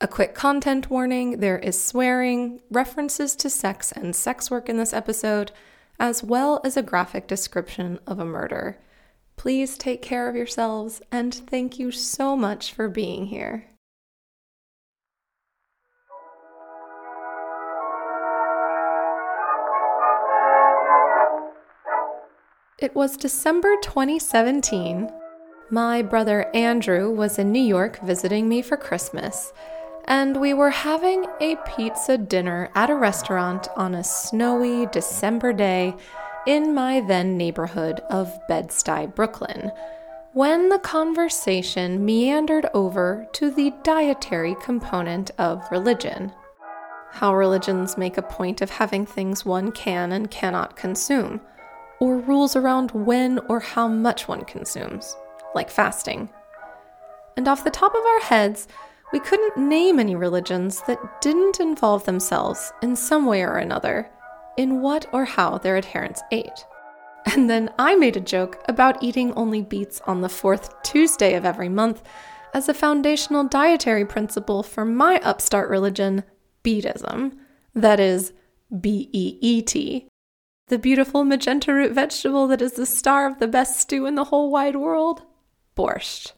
A quick content warning there is swearing, references to sex and sex work in this episode, as well as a graphic description of a murder. Please take care of yourselves, and thank you so much for being here. It was December 2017. My brother Andrew was in New York visiting me for Christmas and we were having a pizza dinner at a restaurant on a snowy December day in my then neighborhood of Bed-Stuy, Brooklyn, when the conversation meandered over to the dietary component of religion. How religions make a point of having things one can and cannot consume, or rules around when or how much one consumes, like fasting. And off the top of our heads, we couldn't name any religions that didn't involve themselves in some way or another in what or how their adherents ate. And then I made a joke about eating only beets on the fourth Tuesday of every month as a foundational dietary principle for my upstart religion, Beetism. That is B E E T. The beautiful magenta root vegetable that is the star of the best stew in the whole wide world, borscht.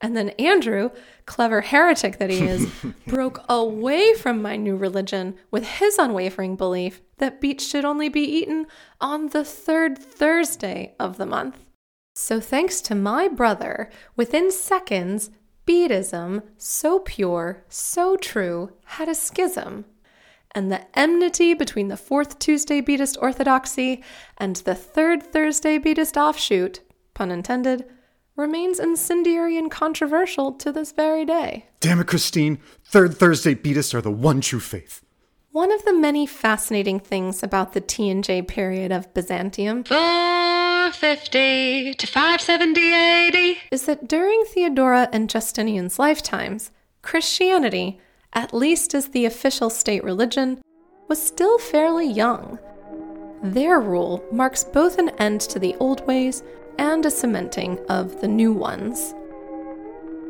And then Andrew, clever heretic that he is, broke away from my new religion with his unwavering belief that beets should only be eaten on the third Thursday of the month. So, thanks to my brother, within seconds, beetism, so pure, so true, had a schism. And the enmity between the fourth Tuesday Beetist orthodoxy and the third Thursday Beetist offshoot, pun intended, remains incendiary and controversial to this very day. Damn it, Christine. Third Thursday Beetists are the one true faith. One of the many fascinating things about the T&J period of Byzantium 450 to 570 AD is that during Theodora and Justinian's lifetimes, Christianity, at least as the official state religion, was still fairly young. Their rule marks both an end to the old ways and a cementing of the new ones.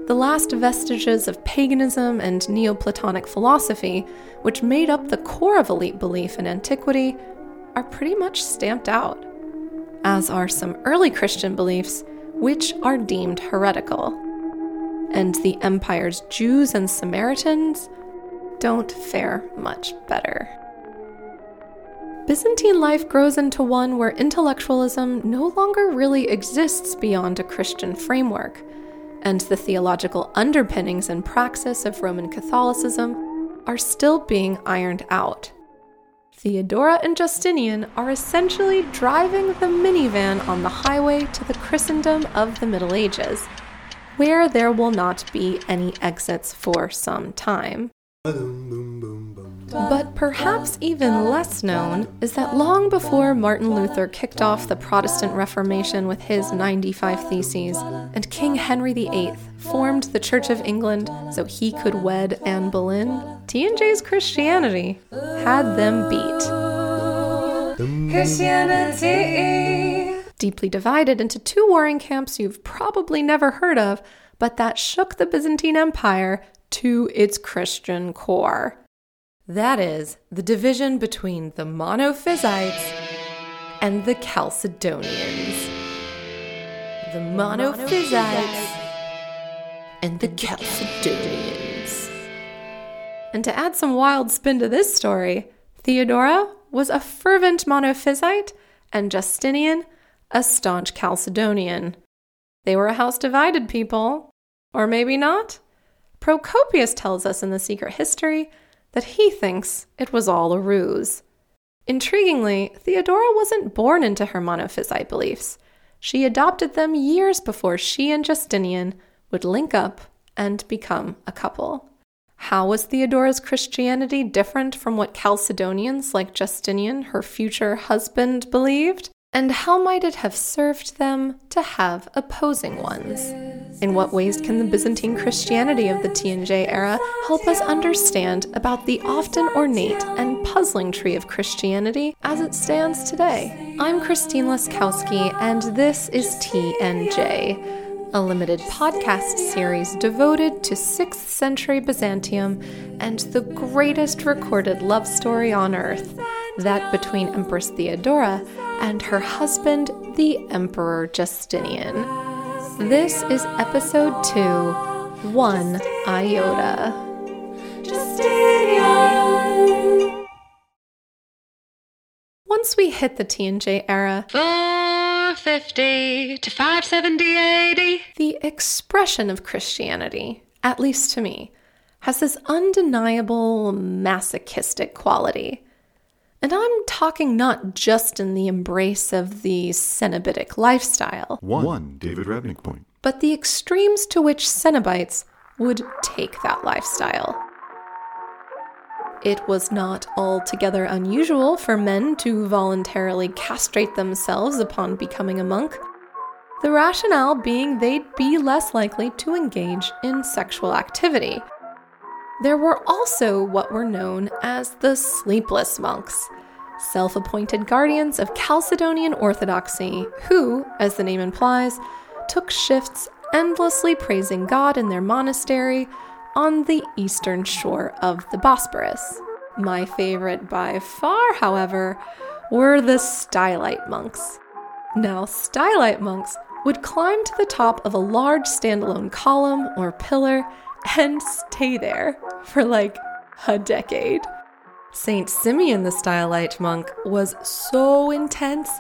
The last vestiges of paganism and Neoplatonic philosophy, which made up the core of elite belief in antiquity, are pretty much stamped out, as are some early Christian beliefs, which are deemed heretical. And the empire's Jews and Samaritans don't fare much better. Byzantine life grows into one where intellectualism no longer really exists beyond a Christian framework, and the theological underpinnings and praxis of Roman Catholicism are still being ironed out. Theodora and Justinian are essentially driving the minivan on the highway to the Christendom of the Middle Ages, where there will not be any exits for some time. But perhaps even less known is that long before Martin Luther kicked off the Protestant Reformation with his 95 Theses, and King Henry VIII formed the Church of England so he could wed Anne Boleyn, T&J's Christianity had them beat. Christianity! Deeply divided into two warring camps you've probably never heard of, but that shook the Byzantine Empire to its Christian core. That is, the division between the Monophysites and the Chalcedonians. The Monophysites and the Chalcedonians. And to add some wild spin to this story, Theodora was a fervent Monophysite and Justinian a staunch Chalcedonian. They were a house divided people. Or maybe not? Procopius tells us in The Secret History that he thinks it was all a ruse. Intriguingly, Theodora wasn't born into her monophysite beliefs. She adopted them years before she and Justinian would link up and become a couple. How was Theodora's Christianity different from what Chalcedonians like Justinian, her future husband, believed? And how might it have served them to have opposing ones? In what ways can the Byzantine Christianity of the T&J era help us understand about the often ornate and puzzling tree of Christianity as it stands today? I'm Christine Laskowski, and this is T&J. A limited podcast series devoted to 6th century Byzantium and the greatest recorded love story on earth that between Empress Theodora and her husband, the Emperor Justinian. This is episode 2 1 Iota. Once we hit the T&J era, 450 to 570 AD. the expression of Christianity, at least to me, has this undeniable masochistic quality. And I'm talking not just in the embrace of the Cenobitic lifestyle, One, David Rabnick point. but the extremes to which Cenobites would take that lifestyle. It was not altogether unusual for men to voluntarily castrate themselves upon becoming a monk, the rationale being they'd be less likely to engage in sexual activity. There were also what were known as the sleepless monks, self appointed guardians of Chalcedonian orthodoxy, who, as the name implies, took shifts endlessly praising God in their monastery on the eastern shore of the Bosporus. My favorite by far, however, were the Stylite monks. Now, Stylite monks would climb to the top of a large standalone column or pillar and stay there for like a decade. Saint Simeon the Stylite monk was so intense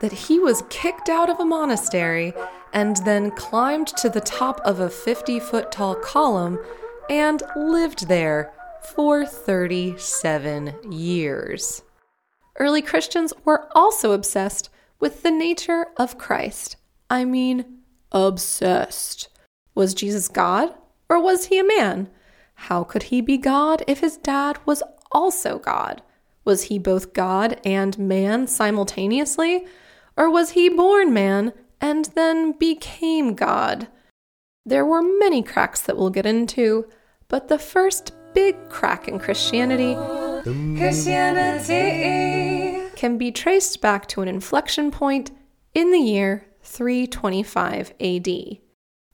that he was kicked out of a monastery and then climbed to the top of a 50 foot tall column and lived there for 37 years. Early Christians were also obsessed with the nature of Christ. I mean, obsessed. Was Jesus God or was he a man? How could he be God if his dad was also God? Was he both God and man simultaneously? Or was he born man and then became God? There were many cracks that we'll get into, but the first big crack in Christianity Christianity can be traced back to an inflection point in the year 325 AD.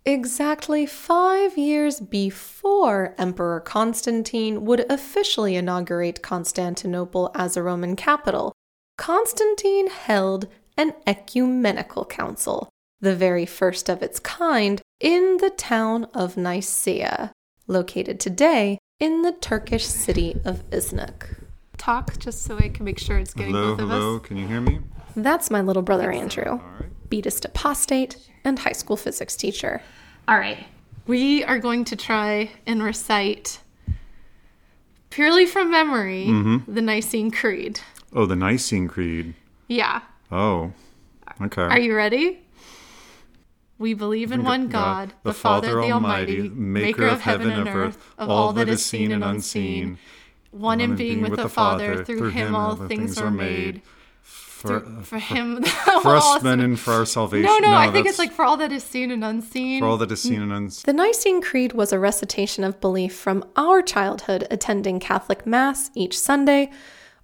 Exactly five years before Emperor Constantine would officially inaugurate Constantinople as a Roman capital, Constantine held an ecumenical council, the very first of its kind, in the town of Nicaea, located today in the Turkish city of Iznik. Talk just so I can make sure it's getting Hello, both of hello, us. can you hear me? That's my little brother Andrew, right. Beetist apostate and high school physics teacher. All right. We are going to try and recite purely from memory Mm-hmm. the Nicene Creed. Oh, the Nicene Creed. Yeah. Oh, okay. Are you ready? We believe in one God, the, Father, the Almighty, maker of heaven and earth, of all that is seen and unseen, one in being with the Father, through him all things are made. For, for him, for us men and for our salvation. No, no, I think it's like for all that is seen and unseen. for all that is seen and unseen. The Nicene Creed was a recitation of belief from our childhood attending Catholic Mass each Sunday,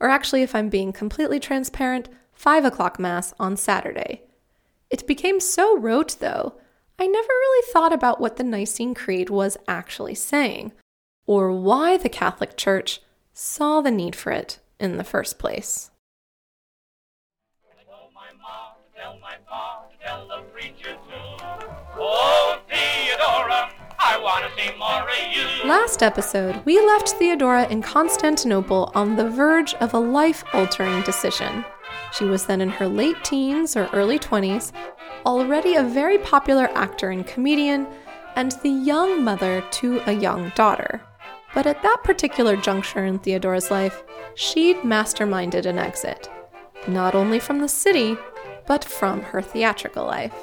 or actually, if I'm being completely transparent, 5 o'clock Mass on Saturday. It became so rote, though, I never really thought about what the Nicene Creed was actually saying, or why the Catholic Church saw the need for it in the first place. Tell my mom, tell my pa, tell the preacher too. Oh, Theodora, I want to see more of you. Last episode, we left Theodora in Constantinople on the verge of a life altering decision. She was then in her late teens or early 20s, already a very popular actor and comedian, and the young mother to a young daughter. But at that particular juncture in Theodora's life, she'd masterminded an exit, not only from the city, but from her theatrical life.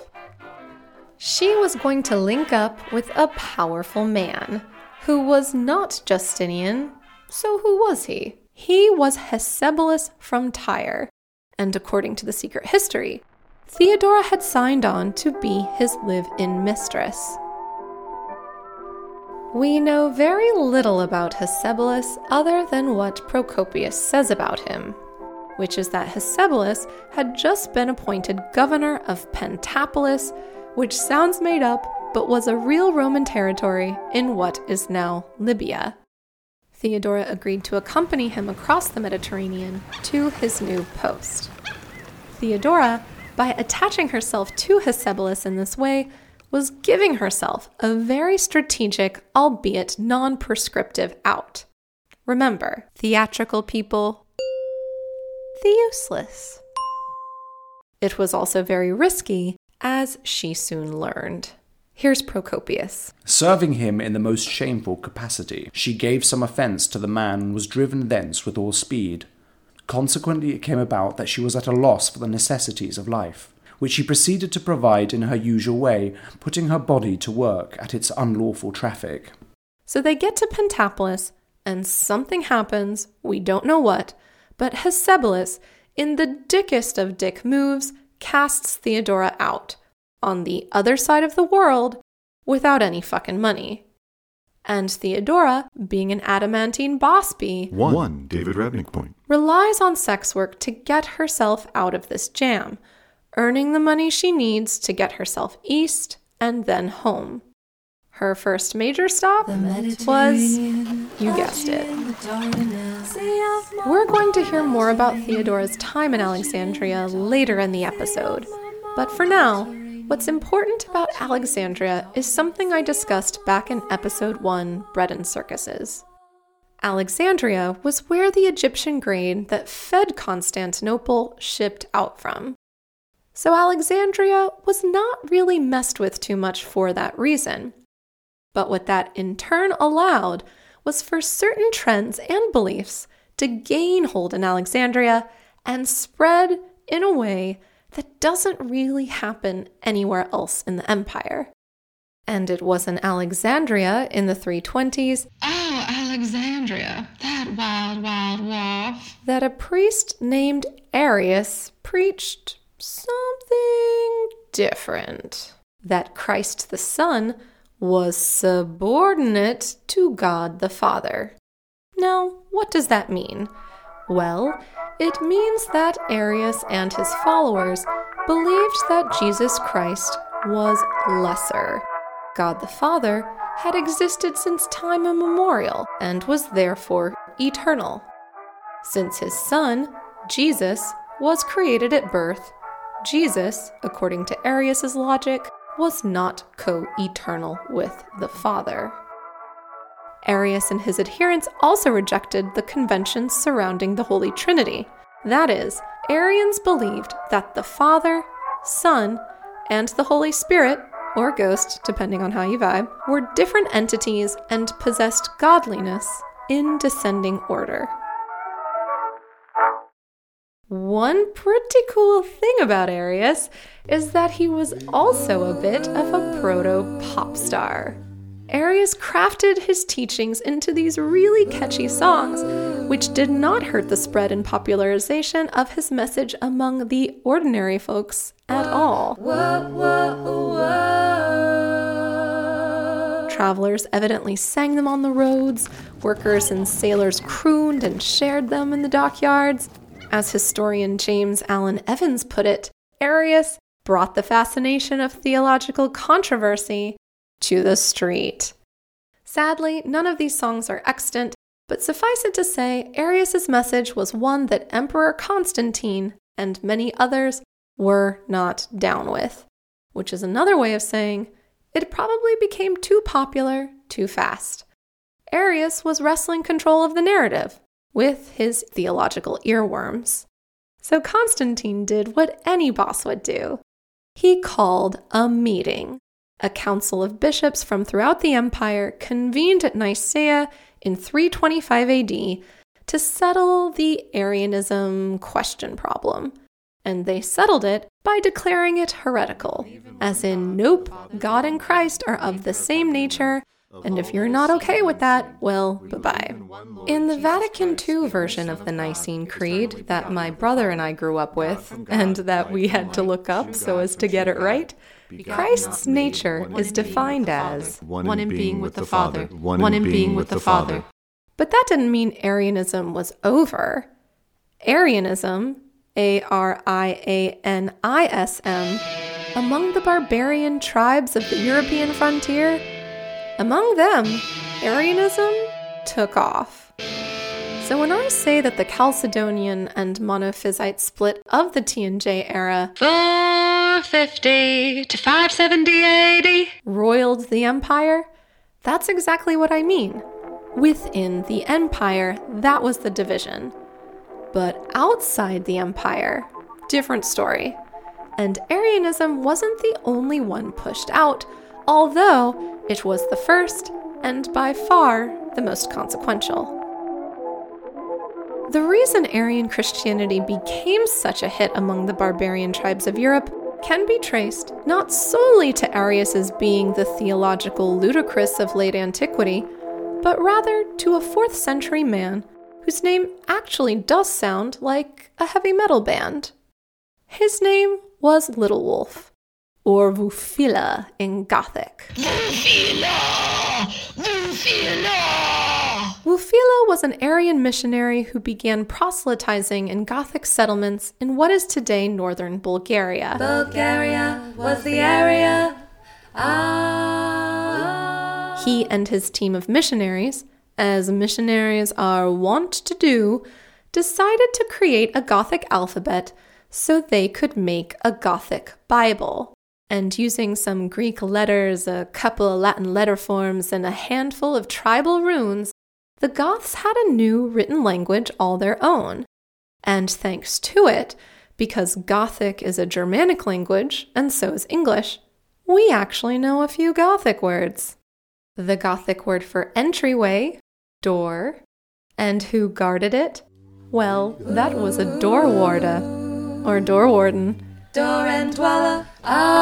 She was going to link up with a powerful man who was not Justinian. So, who was he? He was Hecebolus from Tyre, and according to the secret history, Theodora had signed on to be his live in mistress. We know very little about Hecebolus other than what Procopius says about him, which is that Hecebolus had just been appointed governor of Pentapolis, which sounds made up but was a real Roman territory in what is now Libya. Theodora agreed to accompany him across the Mediterranean to his new post. Theodora, by attaching herself to Hecebolus in this way, was giving herself a very strategic, albeit non prescriptive out. Remember, theatrical people, the useless. It was also very risky, as she soon learned. Here's Procopius. Serving him in the most shameful capacity, she gave some offence to the man and was driven thence with all speed. Consequently, it came about that she was at a loss for the necessities of life, which she proceeded to provide in her usual way, putting her body to work at its unlawful traffic. So they get to Pentapolis, and something happens, we don't know what, but Hecebolus, in the dickest of dick moves, casts Theodora out on the other side of the world without any fucking money. And Theodora, being an adamantine boss bee, one, one David Rabnick point, relies on sex work to get herself out of this jam, earning the money she needs to get herself east and then home. Her first major stop was, you guessed it. We're going to hear more about Theodora's time in Alexandria later in the episode. But for now, what's important about Alexandria is something I discussed back in episode 1 Bread and Circuses. Alexandria was where the Egyptian grain that fed Constantinople shipped out from. So Alexandria was not really messed with too much for that reason. But what that in turn allowed was for certain trends and beliefs to gain hold in Alexandria and spread in a way that doesn't really happen anywhere else in the empire. And it was in Alexandria in the 320s. Oh, Alexandria, that wild, wild wolf. That a priest named Arius preached something different. That Christ the Son was subordinate to God the Father. Now, what does that mean? Well, it means that Arius and his followers believed that Jesus Christ was lesser. God the Father had existed since time immemorial and was therefore eternal. Since his Son, Jesus, was created at birth, Jesus, according to Arius's logic, was not co eternal with the Father. Arius and his adherents also rejected the conventions surrounding the Holy Trinity. That is, Arians believed that the Father, Son, and the Holy Spirit, or Ghost, depending on how you vibe, were different entities and possessed godliness in descending order. One pretty cool thing about Arius is that he was also a bit of a proto pop star. Arius crafted his teachings into these really catchy songs, which did not hurt the spread and popularization of his message among the ordinary folks at all. Travelers evidently sang them on the roads, workers and sailors crooned and shared them in the dockyards, as historian James Allen Evans put it, Arius brought the fascination of theological controversy to the street. Sadly, none of these songs are extant, but suffice it to say, Arius's message was one that Emperor Constantine and many others were not down with, which is another way of saying it probably became too popular too fast. Arius was wrestling control of the narrative, with his theological earworms. So Constantine did what any boss would do he called a meeting. A council of bishops from throughout the empire convened at Nicaea in 325 AD to settle the Arianism question problem. And they settled it by declaring it heretical, as in, nope, God and Christ are of the same nature, and if you're not okay with that, well, bye bye. In the Vatican II version of the Nicene Creed that my brother and I grew up with, and that we had to look up so as to get it right, Christ's nature is defined as one in being with the Father, one in being with the Father. But that didn't mean Arianism was over. Arianism, A R I A N I S M, among the barbarian tribes of the European frontier, among them, Arianism took off. So when I say that the Chalcedonian and Monophysite split of the T&J era 450 to 570 AD roiled the empire, that's exactly what I mean. Within the empire, that was the division. But outside the empire, different story. And Arianism wasn't the only one pushed out, although it was the first and by far the most consequential. The reason Arian Christianity became such a hit among the barbarian tribes of Europe can be traced not solely to Arius's being the theological Ludacris of late antiquity, but rather to a 4th century man whose name actually does sound like a heavy metal band. His name was Little Wolf, or Wulfila in Gothic. Wulfila! Wulfila! Wulfila was an Arian missionary who began proselytizing in Gothic settlements in what is today northern Bulgaria. Bulgaria was the area. Ah. He and his team of missionaries, as missionaries are wont to do, decided to create a Gothic alphabet so they could make a Gothic Bible. And using some Greek letters, a couple of Latin letter forms, and a handful of tribal runes, the Goths had a new written language all their own. And thanks to it, because Gothic is a Germanic language, and so is English, we actually know a few Gothic words. The Gothic word for entryway, door, and who guarded it? Well, that was a door warder, or door warden. Door and dweller. Ah,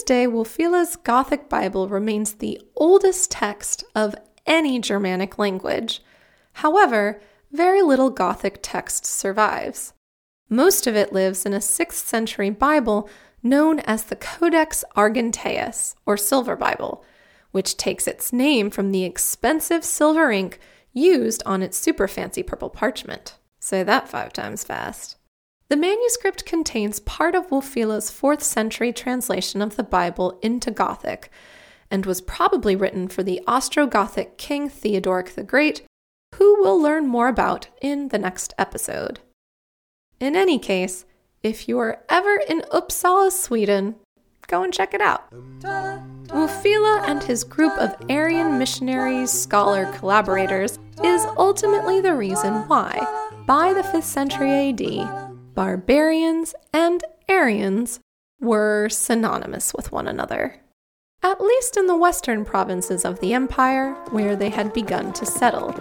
this day, Wulfila's Gothic Bible remains the oldest text of any Germanic language. However, very little Gothic text survives. Most of it lives in a 6th century Bible known as the Codex Argenteus, or Silver Bible, which takes its name from the expensive silver ink used on its super fancy purple parchment. Say that five times fast. The manuscript contains part of Wulfila's 4th century translation of the Bible into Gothic and was probably written for the Ostrogothic king Theodoric the Great, who we'll learn more about in the next episode. In any case, if you are ever in Uppsala, Sweden, go and check it out. Wulfila and his group of Arian missionaries, scholar collaborators is ultimately the reason why, by the 5th century AD, barbarians and Arians were synonymous with one another. At least in the western provinces of the empire, where they had begun to settle.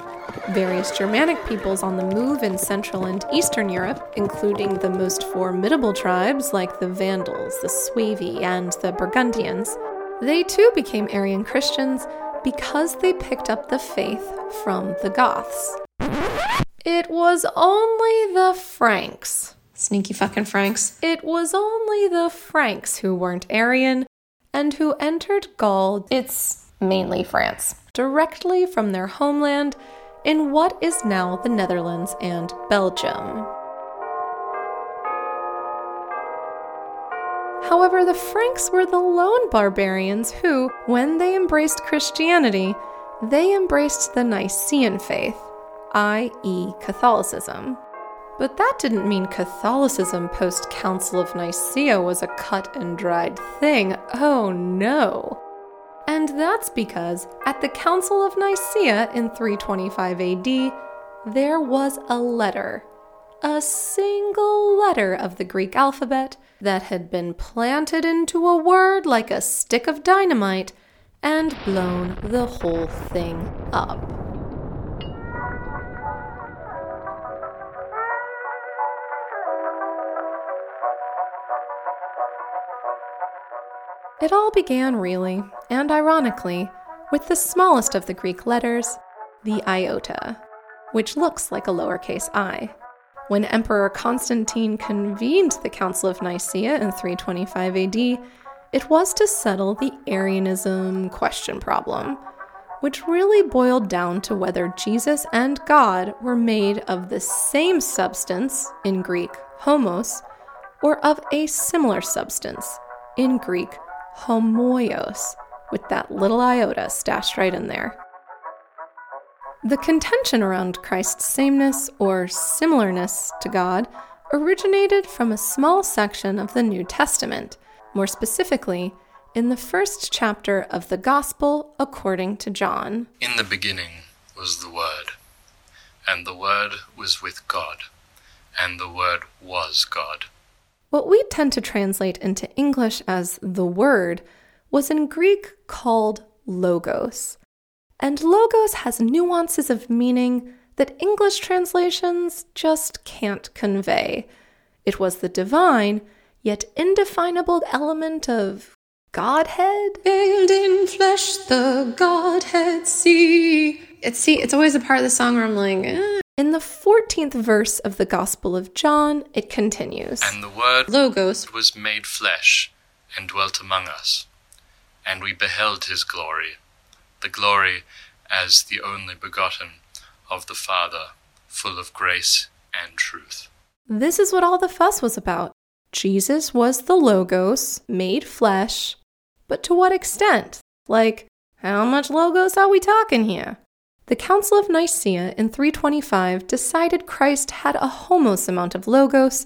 Various Germanic peoples on the move in Central and Eastern Europe, including the most formidable tribes like the Vandals, the Suevi, and the Burgundians, they too became Arian Christians because they picked up the faith from the Goths. It was only the Franks. Sneaky fucking Franks. It was only the Franks who weren't Arian and who entered Gaul, It's mainly France. directly from their homeland in what is now the Netherlands and Belgium. However, the Franks were the lone barbarians who, when they embraced Christianity, they embraced the Nicene faith, i.e., Catholicism. But that didn't mean Catholicism post Council of Nicaea was a cut and dried thing. Oh no. And that's because at the Council of Nicaea in 325 AD, there was a letter, a single letter of the Greek alphabet that had been planted into a word like a stick of dynamite and blown the whole thing up. It all began really, and ironically, with the smallest of the Greek letters, the iota, which looks like a lowercase i. When Emperor Constantine convened the Council of Nicaea in 325 AD, it was to settle the Arianism question problem, which really boiled down to whether Jesus and God were made of the same substance, in Greek, homos, or of a similar substance, in Greek, homoios, with that little iota stashed right in there. The contention around Christ's sameness or similarness to God originated from a small section of the New Testament, more specifically, in the first chapter of the Gospel according to John. In the beginning was the Word, and the Word was with God, and the Word was God. What we tend to translate into English as the Word was in Greek called logos. And logos has nuances of meaning that English translations just can't convey. It was the divine, yet indefinable element of Godhead? Veiled in flesh, the Godhead see. It's see, it's always a part of the song where I'm like, eh. In the 14th verse of the Gospel of John, it continues. And the Word Logos was made flesh and dwelt among us, and we beheld his glory, the glory as the only begotten of the Father, full of grace and truth. This is what all the fuss was about. Jesus was the Logos, made flesh, but to what extent? Like, how much Logos are we talking here? The Council of Nicaea in 325 decided Christ had a homos amount of Logos,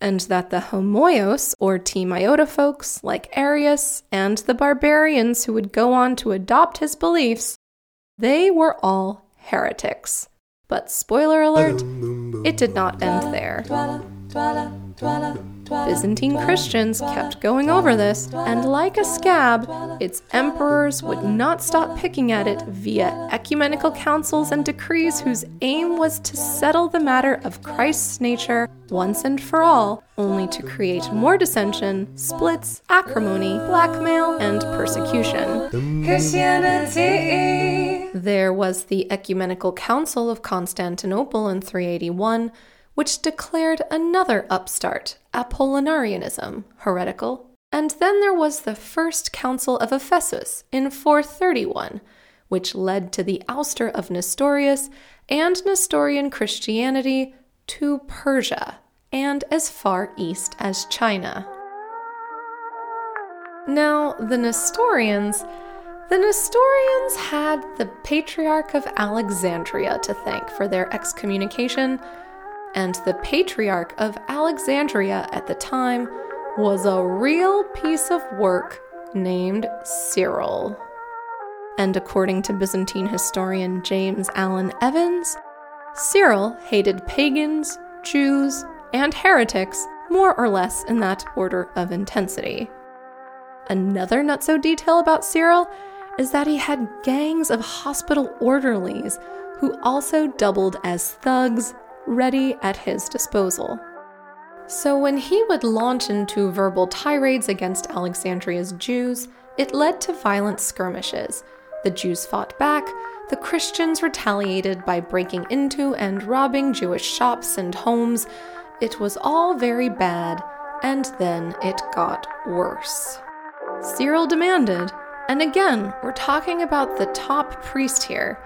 and that the homoios, or Team Iota folks, like Arius, and the barbarians who would go on to adopt his beliefs, they were all heretics. But spoiler alert, it did not end there. Byzantine Christians kept going over this, and like a scab, its emperors would not stop picking at it via ecumenical councils and decrees whose aim was to settle the matter of Christ's nature once and for all, only to create more dissension, splits, acrimony, blackmail, and persecution. Christianity. There was the Ecumenical Council of Constantinople in 381 which declared another upstart, Apollinarianism, heretical. And then there was the First Council of Ephesus in 431, which led to the ouster of Nestorius and Nestorian Christianity to Persia and as far east as China. Now, the Nestorians. The Nestorians had the Patriarch of Alexandria to thank for their excommunication, and the Patriarch of Alexandria at the time was a real piece of work named Cyril. And according to Byzantine historian James Allen Evans, Cyril hated pagans, Jews, and heretics more or less in that order of intensity. Another nutso detail about Cyril is that he had gangs of hospital orderlies who also doubled as thugs ready at his disposal. So when he would launch into verbal tirades against Alexandria's Jews, it led to violent skirmishes. The Jews fought back, the Christians retaliated by breaking into and robbing Jewish shops and homes. It was all very bad, and then it got worse. Cyril demanded, and again, we're talking about the top priest here,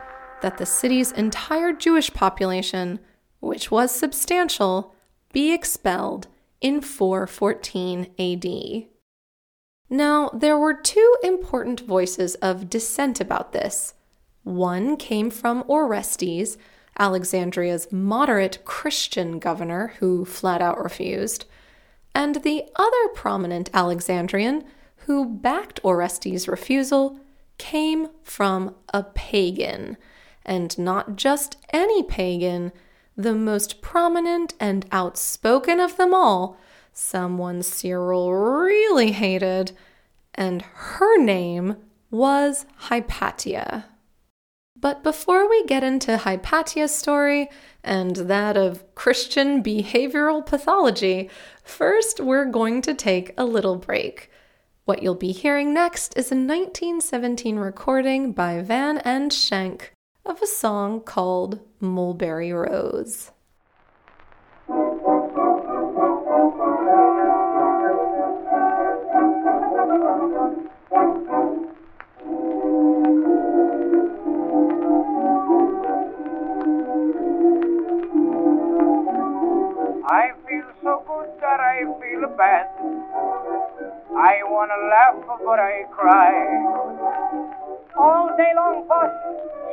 that the city's entire Jewish population which was substantial, be expelled in 414 AD. Now, there were two important voices of dissent about this. One came from Orestes, Alexandria's moderate Christian governor, who flat out refused, and the other prominent Alexandrian, who backed Orestes' refusal, came from a pagan, and not just any pagan the most prominent and outspoken of them all, someone Cyril really hated, and her name was Hypatia. But before we get into Hypatia's story and that of Christian behavioral pathology, first we're going to take a little break. What you'll be hearing next is a 1917 recording by Van and Schenck of a song called Mulberry Rose. I feel so good that I feel bad. I wanna laugh, but I cry. All day long, boss,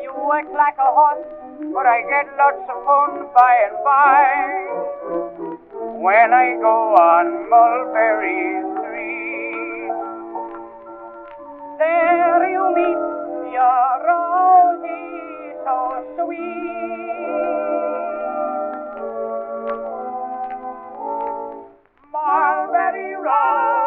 you work like a horse, but I get lots of fun by and by. When I go on Mulberry Street, there you meet your Rosie so sweet. Mulberry Road,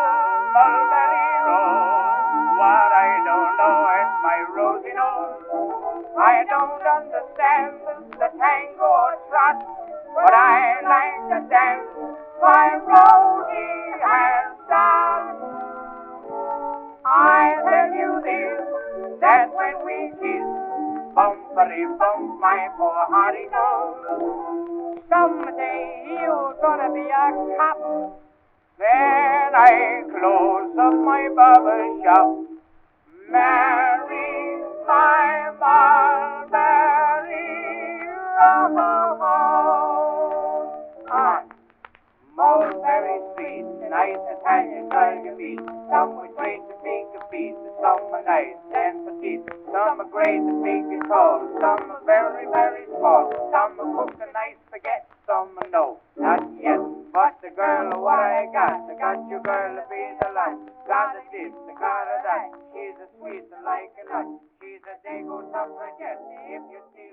understand the tango trot, but I like to dance. My Rosie has done. I tell you this, that when we kiss, bumpity bump, my poor hearty knows. Someday you're gonna be a cop. Then I close up my barber shop. Mary, Some are very, very small. Some are cook a nice spaghetti, some are no, not yet. But the girl, what I got, I got your girl be the life. Got a this, I got a that. She's a sweet like a nut. She's a suffragette. If you steal.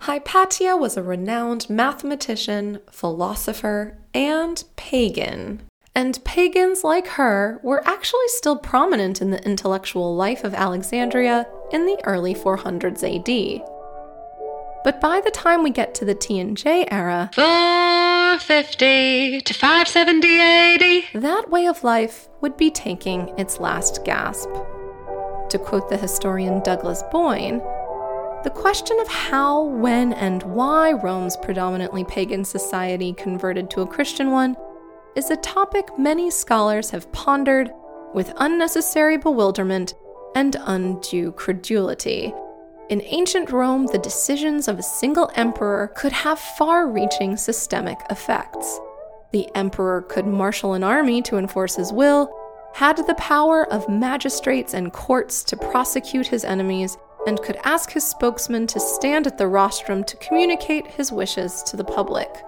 Hypatia was a renowned mathematician, philosopher, and pagan. And pagans like her were actually still prominent in the intellectual life of Alexandria in the early 400s AD. But by the time we get to the T&J era, 450 to 570 AD. that way of life would be taking its last gasp. To quote the historian Douglas Boin, the question of how, when, and why Rome's predominantly pagan society converted to a Christian one is a topic many scholars have pondered with unnecessary bewilderment and undue credulity. In ancient Rome, the decisions of a single emperor could have far reaching systemic effects. The emperor could marshal an army to enforce his will, had the power of magistrates and courts to prosecute his enemies, and could ask his spokesman to stand at the rostrum to communicate his wishes to the public.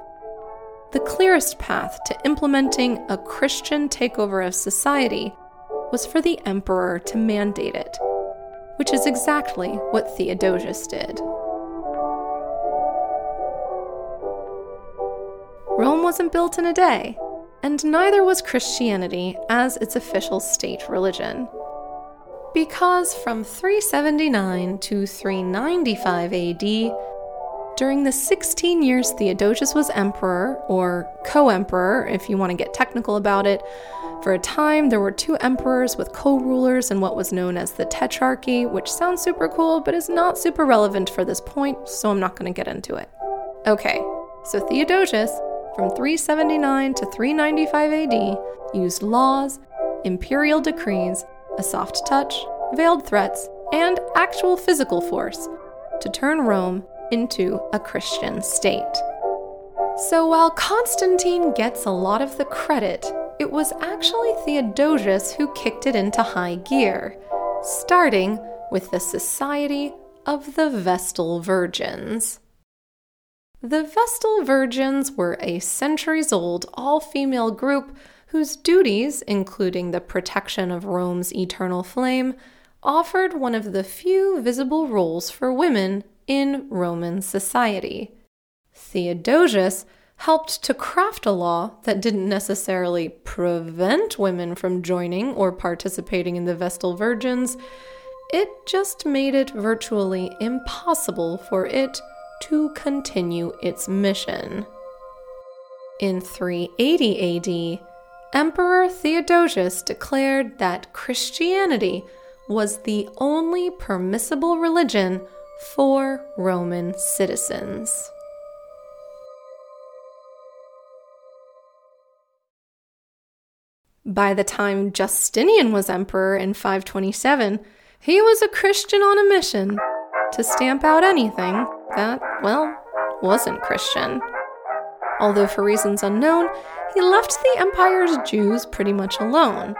The clearest path to implementing a Christian takeover of society was for the emperor to mandate it, which is exactly what Theodosius did. Rome wasn't built in a day, and neither was Christianity as its official state religion. Because from 379 to 395 AD, during the 16 years Theodosius was emperor, or co emperor if you want to get technical about it, for a time there were two emperors with co rulers in what was known as the Tetrarchy, which sounds super cool but is not super relevant for this point, so I'm not going to get into it. Okay, so Theodosius, from 379 to 395 AD, used laws, imperial decrees, a soft touch, veiled threats, and actual physical force to turn Rome into a Christian state. So while Constantine gets a lot of the credit, it was actually Theodosius who kicked it into high gear, starting with the Society of the Vestal Virgins. The Vestal Virgins were a centuries old all female group whose duties, including the protection of Rome's eternal flame, offered one of the few visible roles for women in Roman society. Theodosius helped to craft a law that didn't necessarily prevent women from joining or participating in the Vestal Virgins, it just made it virtually impossible for it to continue its mission. In 380 AD, Emperor Theodosius declared that Christianity was the only permissible religion for Roman citizens. By the time Justinian was emperor in 527, he was a Christian on a mission to stamp out anything that, well, wasn't Christian. although for reasons unknown, he left the empire's Jews pretty much alone.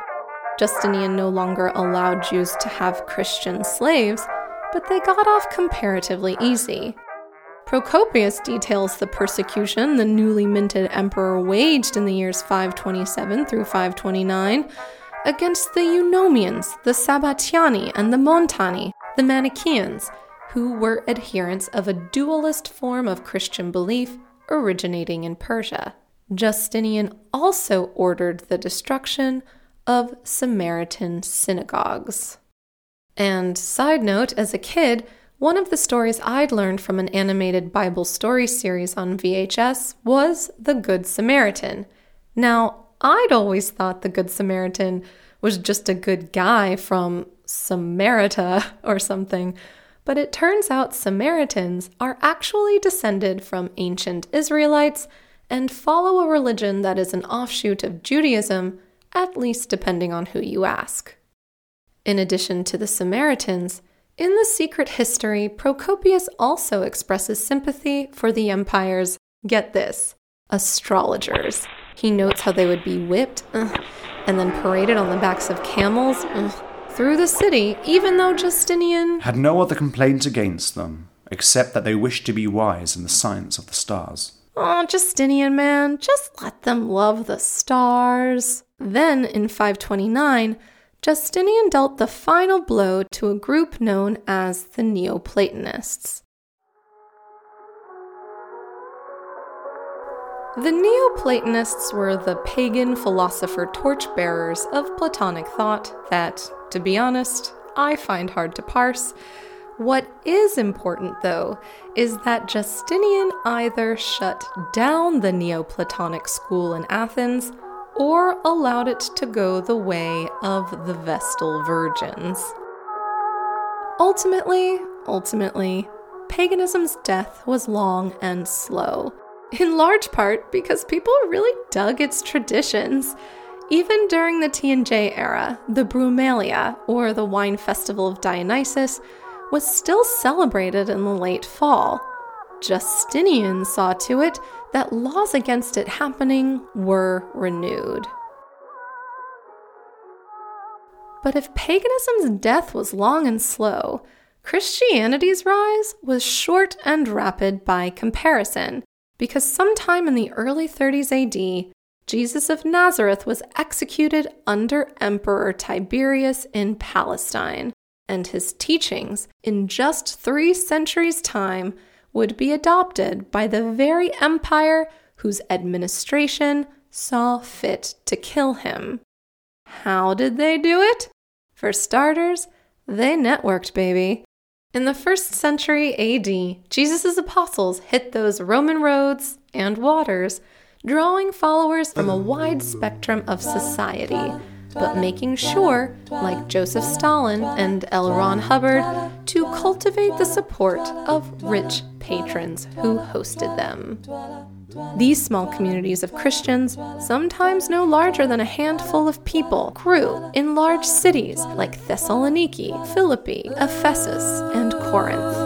Justinian no longer allowed Jews to have Christian slaves, but they got off comparatively easy. Procopius details the persecution the newly minted emperor waged in the years 527 through 529 against the Eunomians, the Sabatiani, and the Montani, the Manichaeans, who were adherents of a dualist form of Christian belief originating in Persia. Justinian also ordered the destruction of Samaritan synagogues. And side note, as a kid, one of the stories I'd learned from an animated Bible story series on VHS was The Good Samaritan. Now, I'd always thought the Good Samaritan was just a good guy from Samarita or something, but it turns out Samaritans are actually descended from ancient Israelites and follow a religion that is an offshoot of Judaism, at least depending on who you ask. In addition to the Samaritans, in the secret history, Procopius also expresses sympathy for the empire's, get this, astrologers. He notes how they would be whipped uh, and then paraded on the backs of camels uh, through the city, even though Justinian had no other complaint against them, except that they wished to be wise in the science of the stars. Oh, Justinian, man, just let them love the stars. Then, in 529, Justinian dealt the final blow to a group known as the Neoplatonists. The Neoplatonists were the pagan philosopher torchbearers of Platonic thought that, to be honest, I find hard to parse. What is important, though, is that Justinian either shut down the Neoplatonic school in Athens or allowed it to go the way of the Vestal Virgins. Ultimately, ultimately, paganism's death was long and slow, in large part because people really dug its traditions. Even during the T&J era, the Brumalia, or the wine festival of Dionysus, was still celebrated in the late fall. Justinian saw to it that laws against it happening were renewed. But if paganism's death was long and slow, Christianity's rise was short and rapid by comparison, because sometime in the early 30s AD, Jesus of Nazareth was executed under Emperor Tiberius in Palestine, and his teachings, in just three centuries' time, would be adopted by the very empire whose administration saw fit to kill him. How did they do it? For starters, they networked, baby. In the first century AD, Jesus' apostles hit those Roman roads and waters, drawing followers from a wide spectrum of society but making sure, like Joseph Stalin and L. Ron Hubbard, to cultivate the support of rich patrons who hosted them. These small communities of Christians, sometimes no larger than a handful of people, grew in large cities like Thessaloniki, Philippi, Ephesus, and Corinth.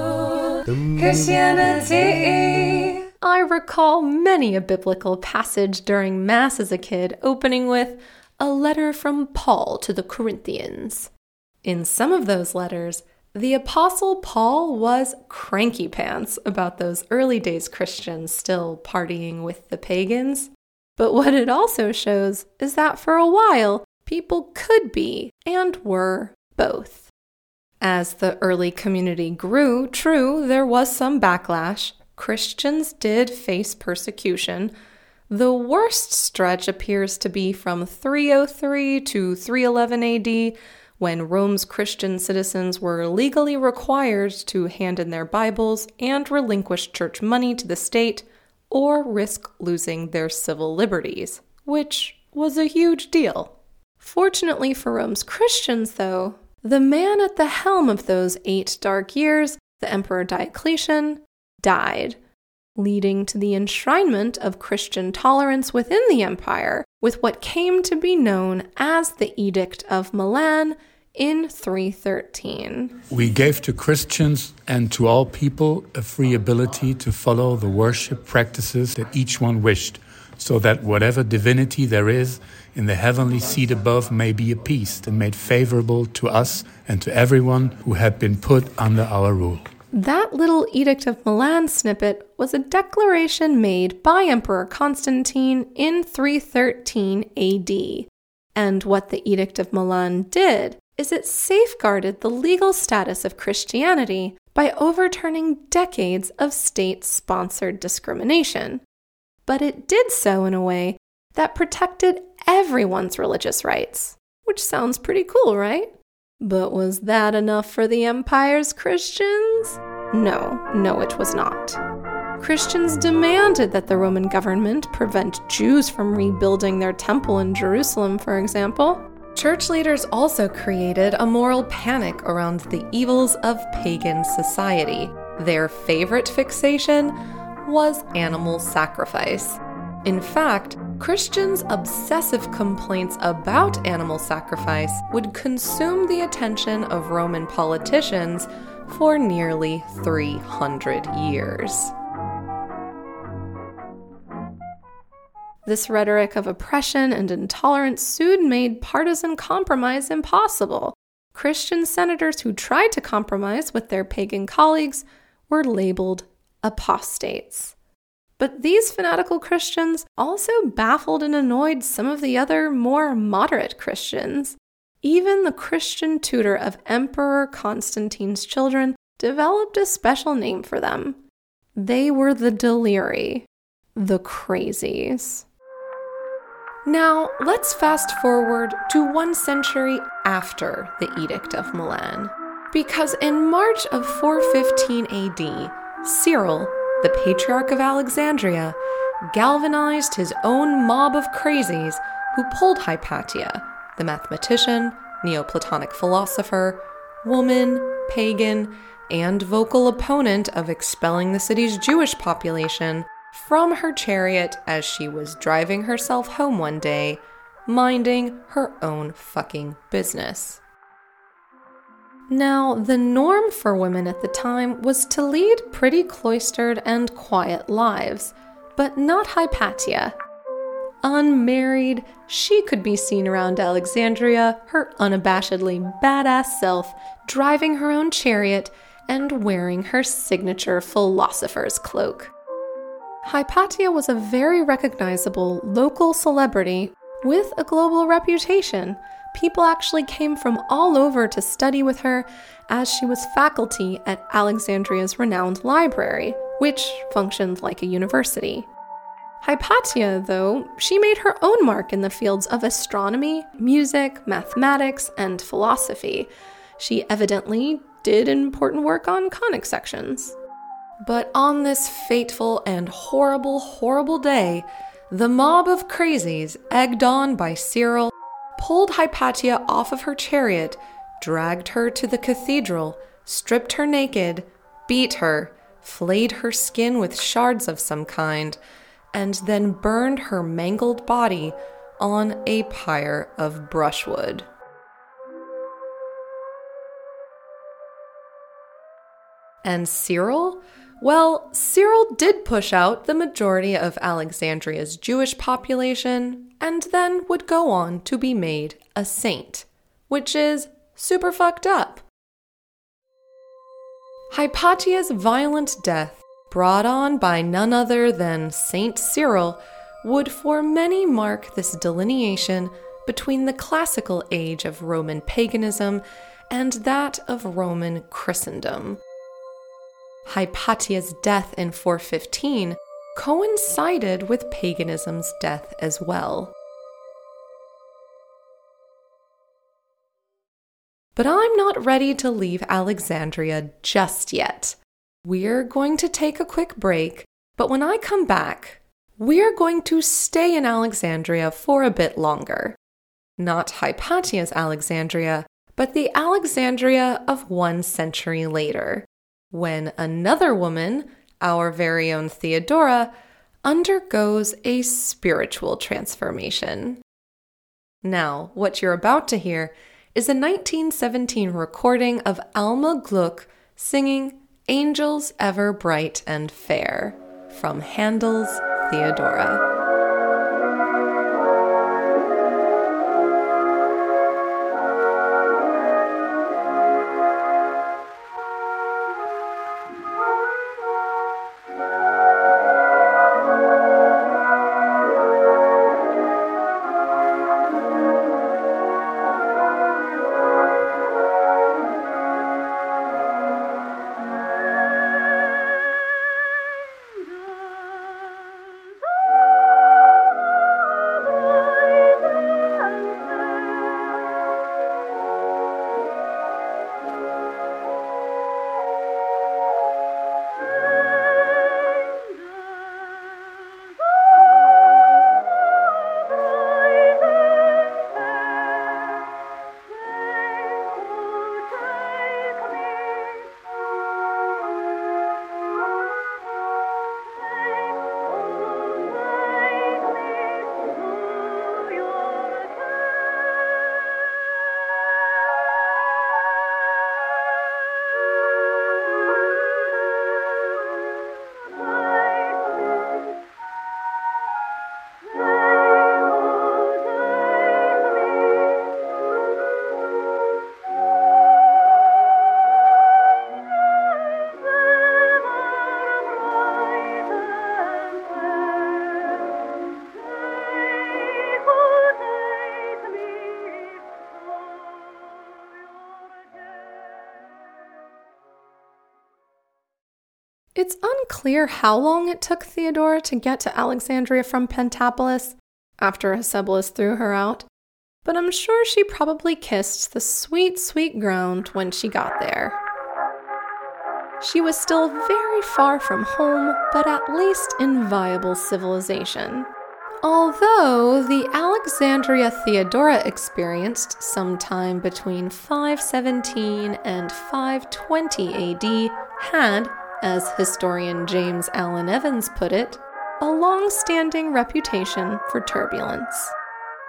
Christianity. I recall many a biblical passage during Mass as a kid opening with, a letter from Paul to the Corinthians. In some of those letters, the Apostle Paul was cranky pants about those early days Christians still partying with the pagans. But what it also shows is that for a while, people could be and were both. As the early community grew, true, there was some backlash. Christians did face persecution, the worst stretch appears to be from 303 to 311 AD, when Rome's Christian citizens were legally required to hand in their Bibles and relinquish church money to the state or risk losing their civil liberties, which was a huge deal. Fortunately for Rome's Christians, though, the man at the helm of those eight dark years, the Emperor Diocletian, died leading to the enshrinement of Christian tolerance within the empire with what came to be known as the Edict of Milan in 313. We gave to Christians and to all people a free ability to follow the worship practices that each one wished, so that whatever divinity there is in the heavenly seat above may be appeased and made favorable to us and to everyone who had been put under our rule. That little Edict of Milan snippet was a declaration made by Emperor Constantine in 313 AD. And what the Edict of Milan did is it safeguarded the legal status of Christianity by overturning decades of state sponsored discrimination. But it did so in a way that protected everyone's religious rights, which sounds pretty cool, right? But was that enough for the empire's Christians? No, no, it was not. Christians demanded that the Roman government prevent Jews from rebuilding their temple in Jerusalem, for example. Church leaders also created a moral panic around the evils of pagan society. Their favorite fixation was animal sacrifice. In fact, Christians' obsessive complaints about animal sacrifice would consume the attention of Roman politicians for nearly 300 years. This rhetoric of oppression and intolerance soon made partisan compromise impossible. Christian senators who tried to compromise with their pagan colleagues were labeled apostates. But these fanatical Christians also baffled and annoyed some of the other more moderate Christians. Even the Christian tutor of Emperor Constantine's children developed a special name for them. They were the Deliri, the Crazies. Now, let's fast forward to one century after the Edict of Milan. Because in March of 415 AD, Cyril, the Patriarch of Alexandria, galvanized his own mob of crazies who pulled Hypatia, the mathematician, Neoplatonic philosopher, woman, pagan, and vocal opponent of expelling the city's Jewish population, from her chariot as she was driving herself home one day, minding her own fucking business. Now, the norm for women at the time was to lead pretty cloistered and quiet lives, but not Hypatia. Unmarried, she could be seen around Alexandria, her unabashedly badass self, driving her own chariot and wearing her signature philosopher's cloak. Hypatia was a very recognizable local celebrity with a global reputation people actually came from all over to study with her as she was faculty at Alexandria's renowned library, which functioned like a university. Hypatia, though, she made her own mark in the fields of astronomy, music, mathematics, and philosophy. She evidently did important work on conic sections. But on this fateful and horrible, horrible day, the mob of crazies, egged on by Cyril, pulled Hypatia off of her chariot, dragged her to the cathedral, stripped her naked, beat her, flayed her skin with shards of some kind, and then burned her mangled body on a pyre of brushwood. And Cyril? Well, Cyril did push out the majority of Alexandria's Jewish population and then would go on to be made a saint, which is super fucked up. Hypatia's violent death, brought on by none other than Saint Cyril, would for many mark this delineation between the classical age of Roman paganism and that of Roman Christendom. Hypatia's death in 415 coincided with paganism's death as well. But I'm not ready to leave Alexandria just yet. We're going to take a quick break, but when I come back, we're going to stay in Alexandria for a bit longer. Not Hypatia's Alexandria, but the Alexandria of one century later when another woman, our very own Theodora, undergoes a spiritual transformation. Now, what you're about to hear is a 1917 recording of Alma Gluck singing Angels Ever Bright and Fair from Handel's Theodora. It's unclear how long it took Theodora to get to Alexandria from Pentapolis after Hecebolus threw her out, but I'm sure she probably kissed the sweet, sweet ground when she got there. She was still very far from home, but at least in viable civilization. Although the Alexandria Theodora experienced sometime between 517 and 520 AD had as historian James Allan Evans put it, a long standing reputation for turbulence.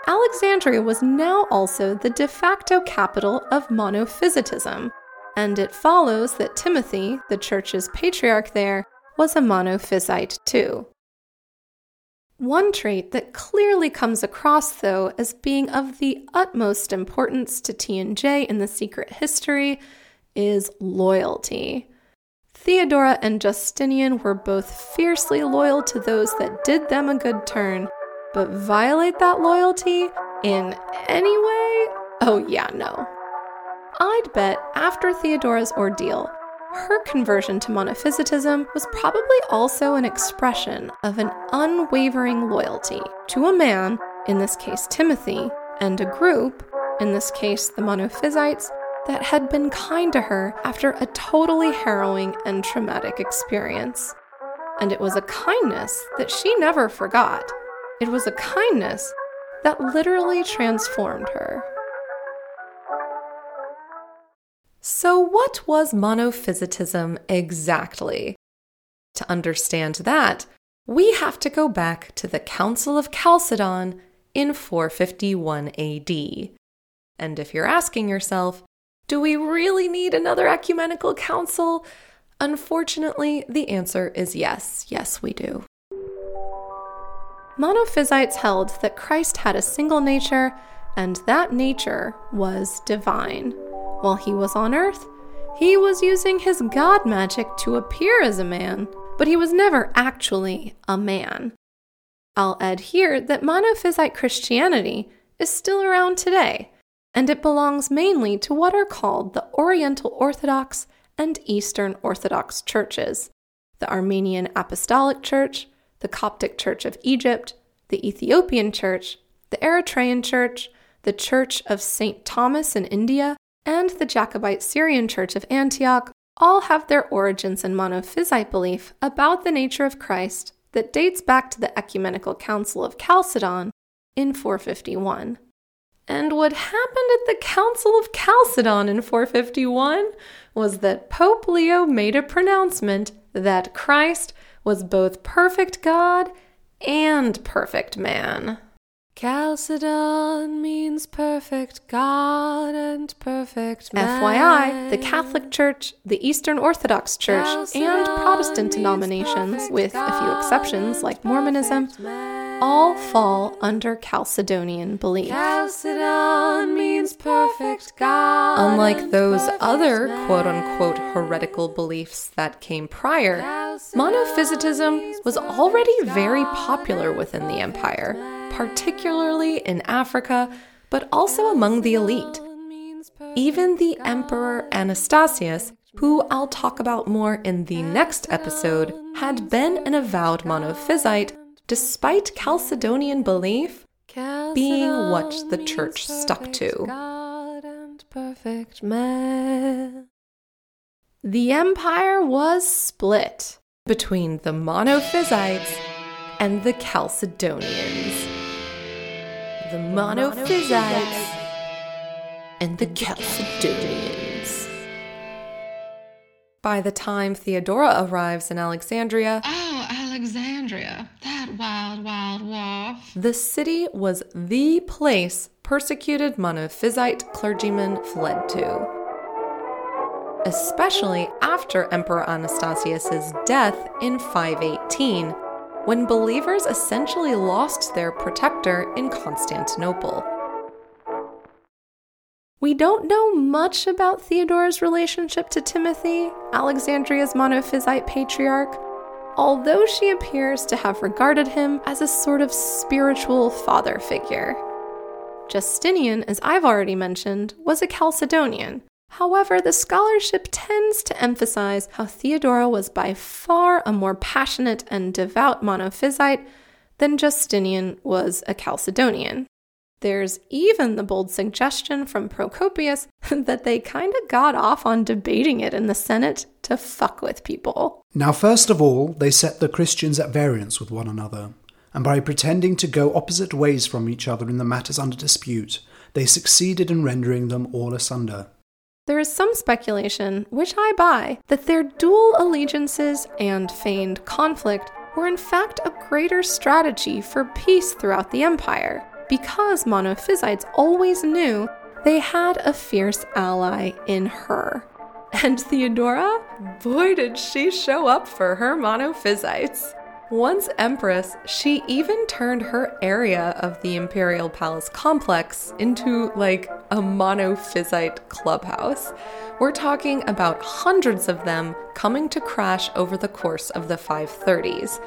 Alexandria was now also the de facto capital of monophysitism, and it follows that Timothy, the church's patriarch there, was a monophysite too. One trait that clearly comes across, though, as being of the utmost importance to T&J in the secret history is loyalty. Theodora and Justinian were both fiercely loyal to those that did them a good turn, but violate that loyalty in any way? Oh, yeah, no. I'd bet after Theodora's ordeal, her conversion to monophysitism was probably also an expression of an unwavering loyalty to a man, in this case Timothy, and a group, in this case the monophysites, that had been kind to her after a totally harrowing and traumatic experience. And it was a kindness that she never forgot. It was a kindness that literally transformed her. So, what was monophysitism exactly? To understand that, we have to go back to the Council of Chalcedon in 451 AD. And if you're asking yourself, do we really need another ecumenical council? Unfortunately, the answer is yes. Yes, we do. Monophysites held that Christ had a single nature, and that nature was divine. While he was on earth, he was using his god magic to appear as a man, but he was never actually a man. I'll add here that monophysite Christianity is still around today and it belongs mainly to what are called the Oriental Orthodox and Eastern Orthodox churches the Armenian Apostolic Church, the Coptic Church of Egypt, the Ethiopian Church, the Eritrean Church, the Church of St. Thomas in India, and the Jacobite Syrian Church of Antioch all have their origins in monophysite belief about the nature of Christ that dates back to the Ecumenical Council of Chalcedon in 451. And what happened at the Council of Chalcedon in 451 was that Pope Leo made a pronouncement that Christ was both perfect God and perfect man. Chalcedon means perfect God and perfect man. FYI, the Catholic Church, the Eastern Orthodox Church, Chalcedon and Protestant denominations, with a few exceptions like Mormonism, all fall under Chalcedonian belief. Chalcedon means perfect God. Unlike those other quote unquote heretical beliefs that came prior, monophysitism was already very popular within the empire particularly in Africa, but also among the elite. Even the Emperor Anastasius, who I'll talk about more in the next episode, had been an avowed monophysite despite Chalcedonian belief being what the church stuck to. The empire was split between the monophysites and the Chalcedonians the Monophysites, and the Chalcedonians. By the time Theodora arrives in Alexandria, oh, Alexandria, that wild, wild wharf, the city was the place persecuted Monophysite clergymen fled to. Especially after Emperor Anastasius's death in 518 when believers essentially lost their protector in Constantinople. We don't know much about Theodora's relationship to Timothy, Alexandria's monophysite patriarch, although she appears to have regarded him as a sort of spiritual father figure. Justinian, as I've already mentioned, was a Chalcedonian, However, the scholarship tends to emphasize how Theodora was by far a more passionate and devout monophysite than Justinian was a Chalcedonian. There's even the bold suggestion from Procopius that they kind of got off on debating it in the Senate to fuck with people. Now, first of all, they set the Christians at variance with one another, and by pretending to go opposite ways from each other in the matters under dispute, they succeeded in rendering them all asunder. There is some speculation, which I buy, that their dual allegiances and feigned conflict were in fact a greater strategy for peace throughout the empire, because monophysites always knew they had a fierce ally in her. And Theodora? Boy, did she show up for her monophysites. Once Empress, she even turned her area of the Imperial Palace complex into like a monophysite clubhouse. We're talking about hundreds of them coming to crash over the course of the 530s.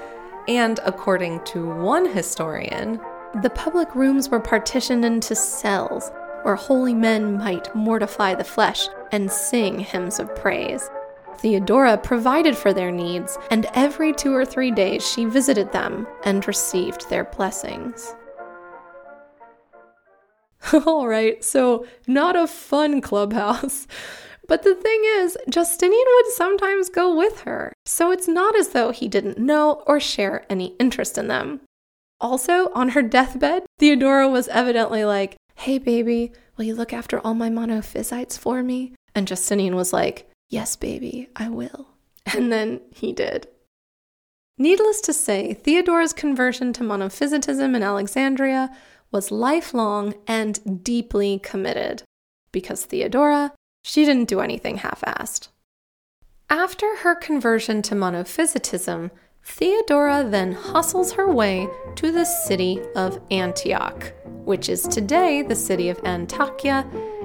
And according to one historian, the public rooms were partitioned into cells where holy men might mortify the flesh and sing hymns of praise. Theodora provided for their needs, and every two or three days she visited them and received their blessings. All right, so not a fun clubhouse. But the thing is, Justinian would sometimes go with her, so it's not as though he didn't know or share any interest in them. Also, on her deathbed, Theodora was evidently like, Hey baby, will you look after all my monophysites for me? And Justinian was like, Yes, baby, I will. And then he did. Needless to say, Theodora's conversion to monophysitism in Alexandria was lifelong and deeply committed. Because Theodora, she didn't do anything half assed. After her conversion to monophysitism, Theodora then hustles her way to the city of Antioch, which is today the city of Antakya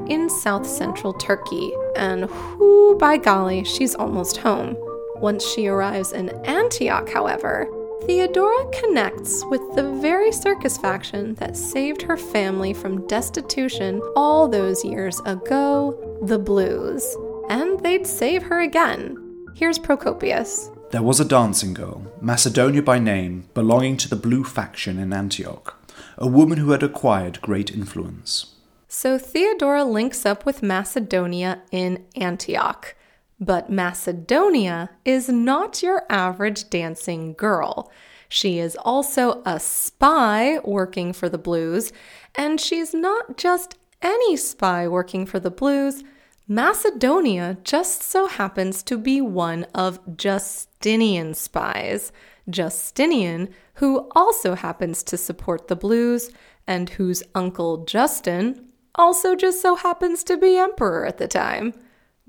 in south central Turkey. And whoo, by golly, she's almost home. Once she arrives in Antioch, however, Theodora connects with the very circus faction that saved her family from destitution all those years ago, the Blues. And they'd save her again. Here's Procopius. There was a dancing girl, Macedonia by name, belonging to the Blue faction in Antioch, a woman who had acquired great influence. So Theodora links up with Macedonia in Antioch. But Macedonia is not your average dancing girl. She is also a spy working for the Blues, and she's not just any spy working for the Blues. Macedonia just so happens to be one of Justinian's spies. Justinian, who also happens to support the Blues and whose uncle Justin also just so happens to be emperor at the time.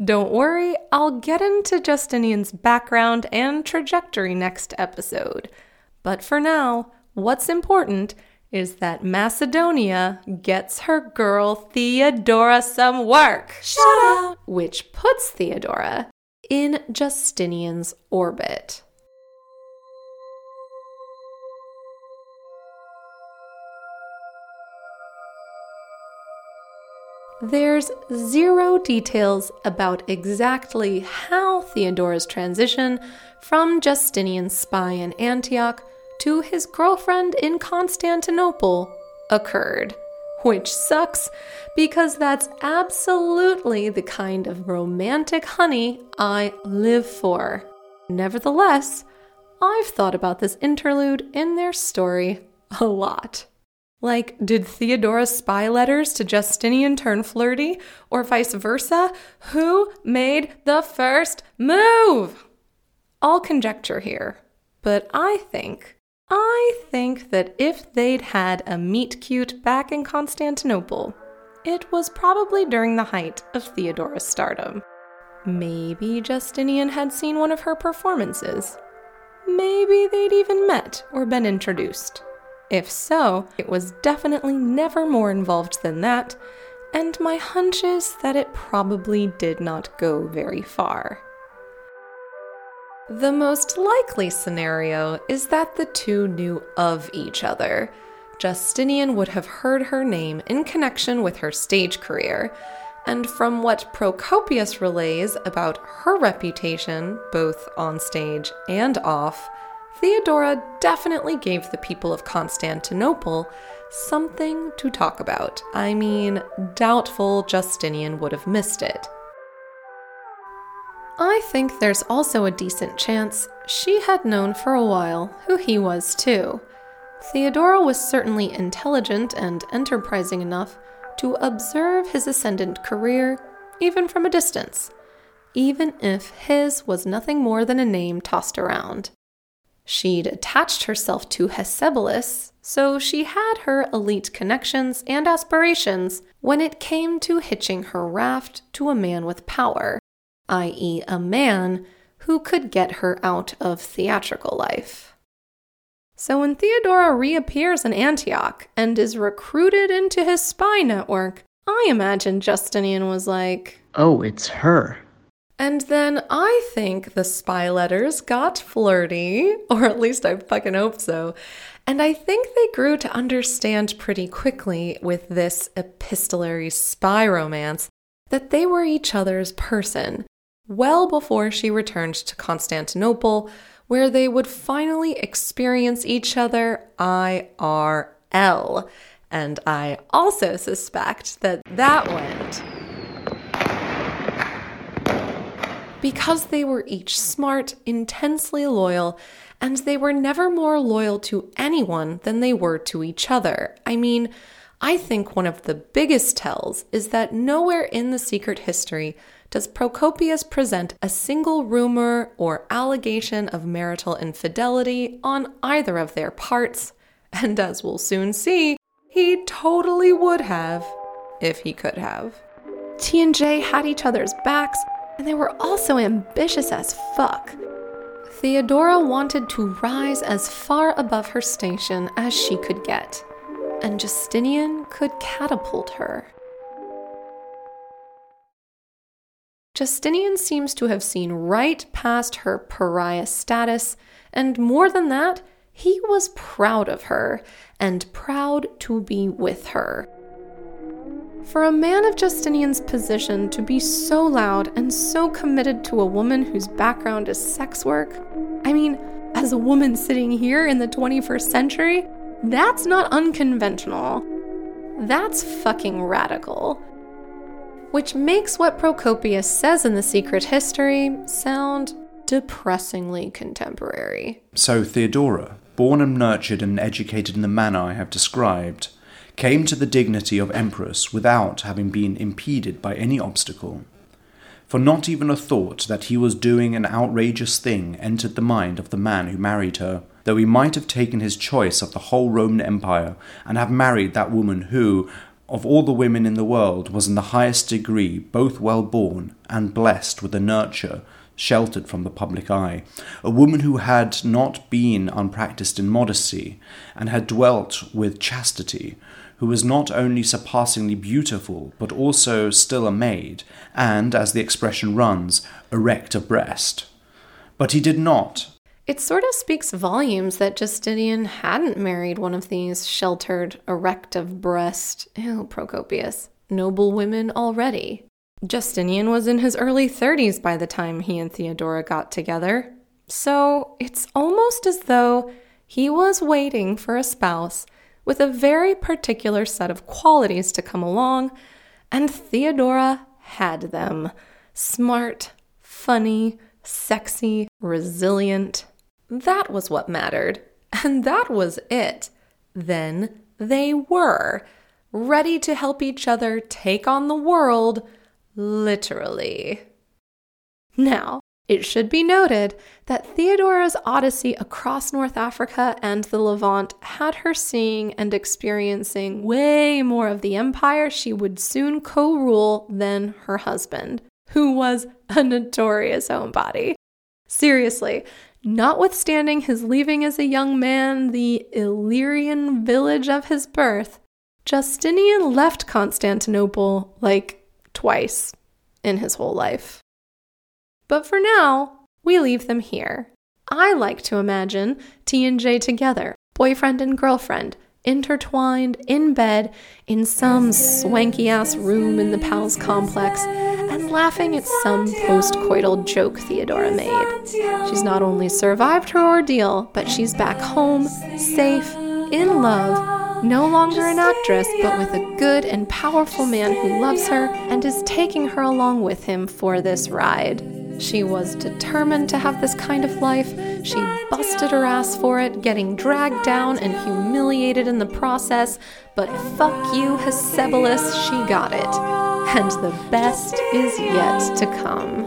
Don't worry, I'll get into Justinian's background and trajectory next episode. But for now, what's important is that Macedonia gets her girl Theodora some work. Shout out! Which puts Theodora in Justinian's orbit. There's zero details about exactly how Theodora's transition from Justinian's spy in Antioch to his girlfriend in Constantinople occurred. Which sucks because that's absolutely the kind of romantic honey I live for. Nevertheless, I've thought about this interlude in their story a lot. Like, did Theodora's spy letters to Justinian turn flirty, or vice versa? Who made the first move? All conjecture here, but I think, I think that if they'd had a meet cute back in Constantinople, it was probably during the height of Theodora's stardom. Maybe Justinian had seen one of her performances. Maybe they'd even met or been introduced. If so, it was definitely never more involved than that, and my hunch is that it probably did not go very far. The most likely scenario is that the two knew of each other. Justinian would have heard her name in connection with her stage career, and from what Procopius relays about her reputation, both on stage and off, Theodora definitely gave the people of Constantinople something to talk about. I mean, doubtful Justinian would have missed it. I think there's also a decent chance she had known for a while who he was too. Theodora was certainly intelligent and enterprising enough to observe his ascendant career even from a distance, even if his was nothing more than a name tossed around. She'd attached herself to Hecebolus, so she had her elite connections and aspirations when it came to hitching her raft to a man with power, i.e., a man who could get her out of theatrical life. So when Theodora reappears in Antioch and is recruited into his spy network, I imagine Justinian was like, Oh, it's her. And then I think the spy letters got flirty, or at least I fucking hope so. And I think they grew to understand pretty quickly with this epistolary spy romance that they were each other's person, well before she returned to Constantinople, where they would finally experience each other IRL. And I also suspect that that went because they were each smart, intensely loyal, and they were never more loyal to anyone than they were to each other. I mean, I think one of the biggest tells is that nowhere in the secret history does Procopius present a single rumor or allegation of marital infidelity on either of their parts, and as we'll soon see, he totally would have if he could have. T and J had each other's backs, and they were also ambitious as fuck. Theodora wanted to rise as far above her station as she could get, and Justinian could catapult her. Justinian seems to have seen right past her pariah status, and more than that, he was proud of her and proud to be with her. For a man of Justinian's position to be so loud and so committed to a woman whose background is sex work, I mean, as a woman sitting here in the 21st century, that's not unconventional. That's fucking radical. Which makes what Procopius says in The Secret History sound depressingly contemporary. So, Theodora, born and nurtured and educated in the manner I have described, came to the dignity of empress without having been impeded by any obstacle. for not even a thought that he was doing an outrageous thing entered the mind of the man who married her, though he might have taken his choice of the whole Roman Empire and have married that woman who, of all the women in the world, was in the highest degree both well born and blessed with a nurture sheltered from the public eye, a woman who had not been unpractised in modesty and had dwelt with chastity, who was not only surpassingly beautiful, but also still a maid, and, as the expression runs, erect of breast. But he did not. It sort of speaks volumes that Justinian hadn't married one of these sheltered, erect of breast, ew, Procopius, noble women already. Justinian was in his early 30s by the time he and Theodora got together, so it's almost as though he was waiting for a spouse with a very particular set of qualities to come along, and Theodora had them smart, funny, sexy, resilient. That was what mattered, and that was it. Then they were ready to help each other take on the world, literally. Now, it should be noted that Theodora's odyssey across North Africa and the Levant had her seeing and experiencing way more of the empire she would soon co rule than her husband, who was a notorious homebody. Seriously, notwithstanding his leaving as a young man the Illyrian village of his birth, Justinian left Constantinople like twice in his whole life. But for now, we leave them here. I like to imagine T and J together, boyfriend and girlfriend, intertwined in bed in some swanky ass room in the Palace complex and laughing at some postcoital joke Theodora made. She's not only survived her ordeal, but she's back home, safe, in love, no longer an actress, but with a good and powerful man who loves her and is taking her along with him for this ride. She was determined to have this kind of life. She busted her ass for it, getting dragged down and humiliated in the process. But fuck you, Hecebolus, she got it. And the best is yet to come.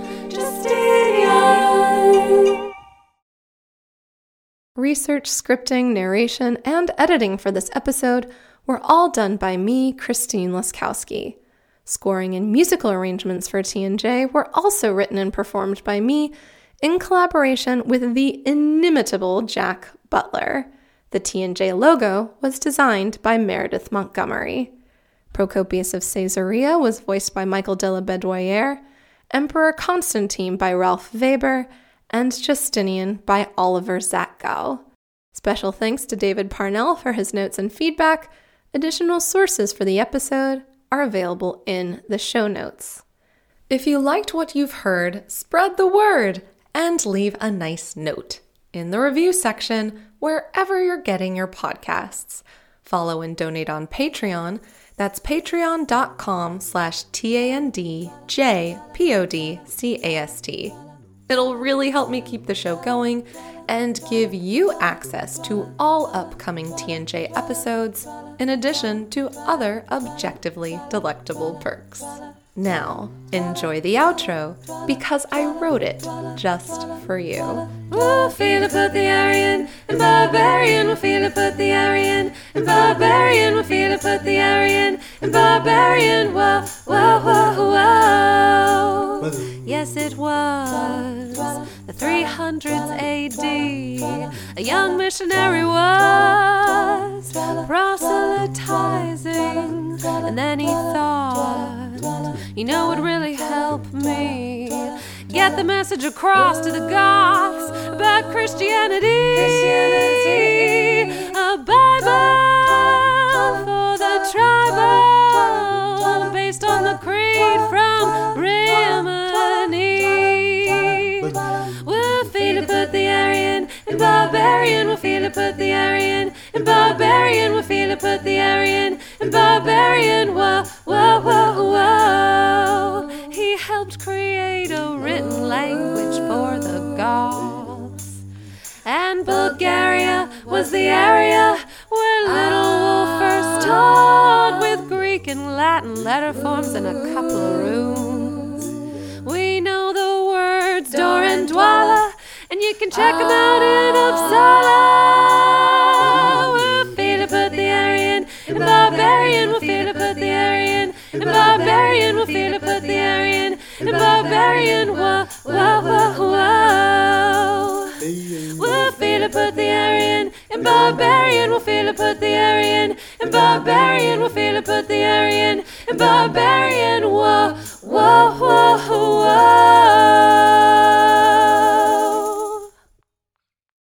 Research, scripting, narration, and editing for this episode were all done by me, Christine Laskowski. Scoring and musical arrangements for T&J were also written and performed by me in collaboration with the inimitable Jack Butler. The T&J logo was designed by Meredith Montgomery. Procopius of Caesarea was voiced by Michael de la Bedouillere, Emperor Constantine by Ralph Weber, and Justinian by Oliver Zatkow. Special thanks to David Parnell for his notes and feedback. Additional sources for the episode are available in the show notes. If you liked what you've heard, spread the word and leave a nice note in the review section wherever you're getting your podcasts. Follow and donate on Patreon. That's patreon.com slash T-A-N-D-J-P-O-D-C-A-S-T. It'll really help me keep the show going and give you access to all upcoming T&J episodes, in addition to other objectively delectable perks. Now, enjoy the outro because I wrote it just for you. Feel it, put the Arian and barbarian. We'll it, put the Arian and barbarian. We'll it, put the Arian and barbarian. Whoa, whoa, whoa, Yes, it was the 300s AD. A young missionary was proselytizing, and then he thought, you know, would really help me get the message across to the Goths about Christianity. Christianity. A Bible for the tribal, based on the creed from Rimini. We'll feel it, put the Arian in barbarian. We'll feel it, put the Arian in barbarian. We'll feel it, put the Arian in barbarian. Whoa, whoa, whoa, whoa. He helped create a written language for the Gauls. And Bulgaria was the area where Little Wolf first taught Greek and Latin letter forms in a couple of rooms. We know the words door and dwala, and you can check them out in Uppsala. We'll feed to put the Arian and barbarian. We'll feed to put the Arian and barbarian. We'll feed to put the Arian and barbarian. Whoa, whoa, whoa, whoa. We'll feed to put the Arian. And barbarian will feel it, put the Arian. And barbarian will feel it, put the Arian. And barbarian, whoa, whoa, whoa, whoa.